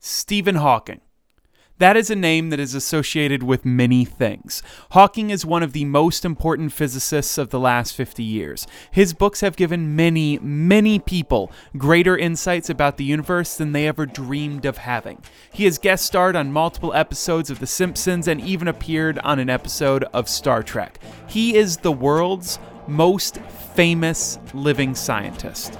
Stephen Hawking. That is a name that is associated with many things. Hawking is one of the most important physicists of the last 50 years. His books have given many, many people greater insights about the universe than they ever dreamed of having. He has guest starred on multiple episodes of The Simpsons and even appeared on an episode of Star Trek. He is the world's most famous living scientist.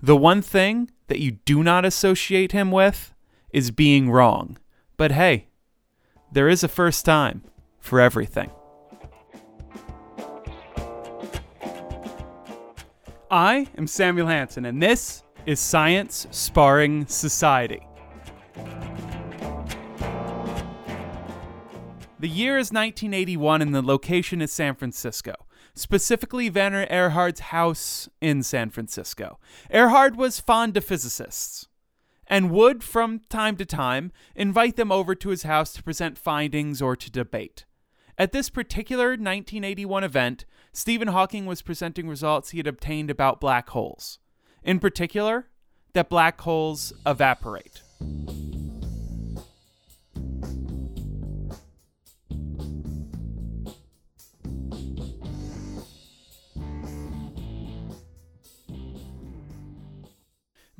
The one thing that you do not associate him with is being wrong. But hey, there is a first time for everything. I am Samuel Hanson, and this is Science Sparring Society. The year is 1981, and the location is San Francisco, specifically Werner Erhard's house in San Francisco. Erhard was fond of physicists and would, from time to time, invite them over to his house to present findings or to debate. At this particular 1981 event, Stephen Hawking was presenting results he had obtained about black holes. In particular, that black holes evaporate.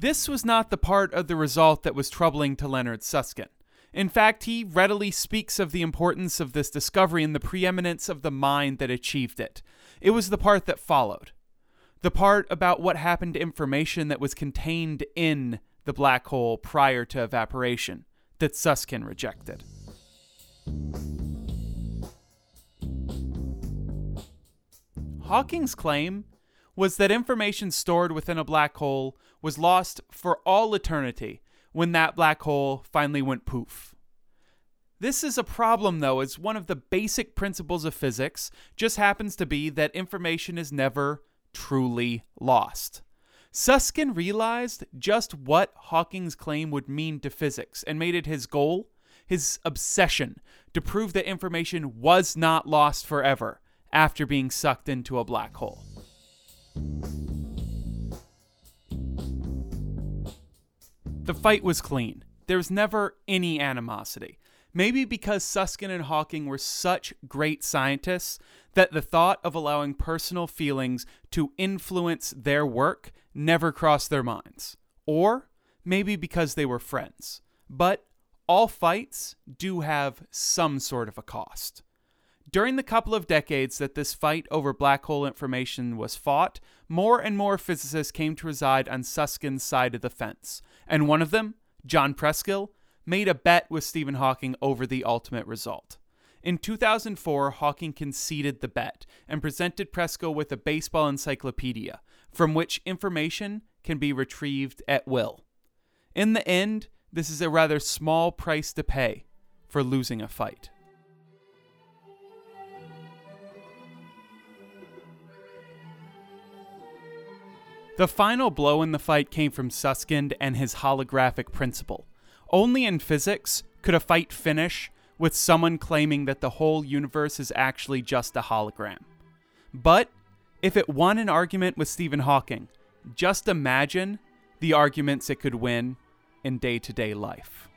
This was not the part of the result that was troubling to Leonard Susskind. In fact, he readily speaks of the importance of this discovery and the preeminence of the mind that achieved it. It was the part that followed. The part about what happened to information that was contained in the black hole prior to evaporation that Susskind rejected. Hawking's claim was that information stored within a black hole was lost for all eternity when that black hole finally went poof. This is a problem, though, as one of the basic principles of physics just happens to be that information is never truly lost. Susskind realized just what Hawking's claim would mean to physics and made it his goal, his obsession, to prove that information was not lost forever after being sucked into a black hole. The fight was clean. There was never any animosity. Maybe because Susskind and Hawking were such great scientists that the thought of allowing personal feelings to influence their work never crossed their minds. Or maybe because they were friends. But all fights do have some sort of a cost. During the couple of decades that this fight over black hole information was fought, more and more physicists came to reside on Susskind's side of the fence, and one of them, John Preskill, made a bet with Stephen Hawking over the ultimate result. In 2004, Hawking conceded the bet and presented Preskill with a baseball encyclopedia, from which information can be retrieved at will. In the end, this is a rather small price to pay for losing a fight. The final blow in the fight came from Susskind and his holographic principle. Only in physics could a fight finish with someone claiming that the whole universe is actually just a hologram. But if it won an argument with Stephen Hawking, just imagine the arguments it could win in day to day life.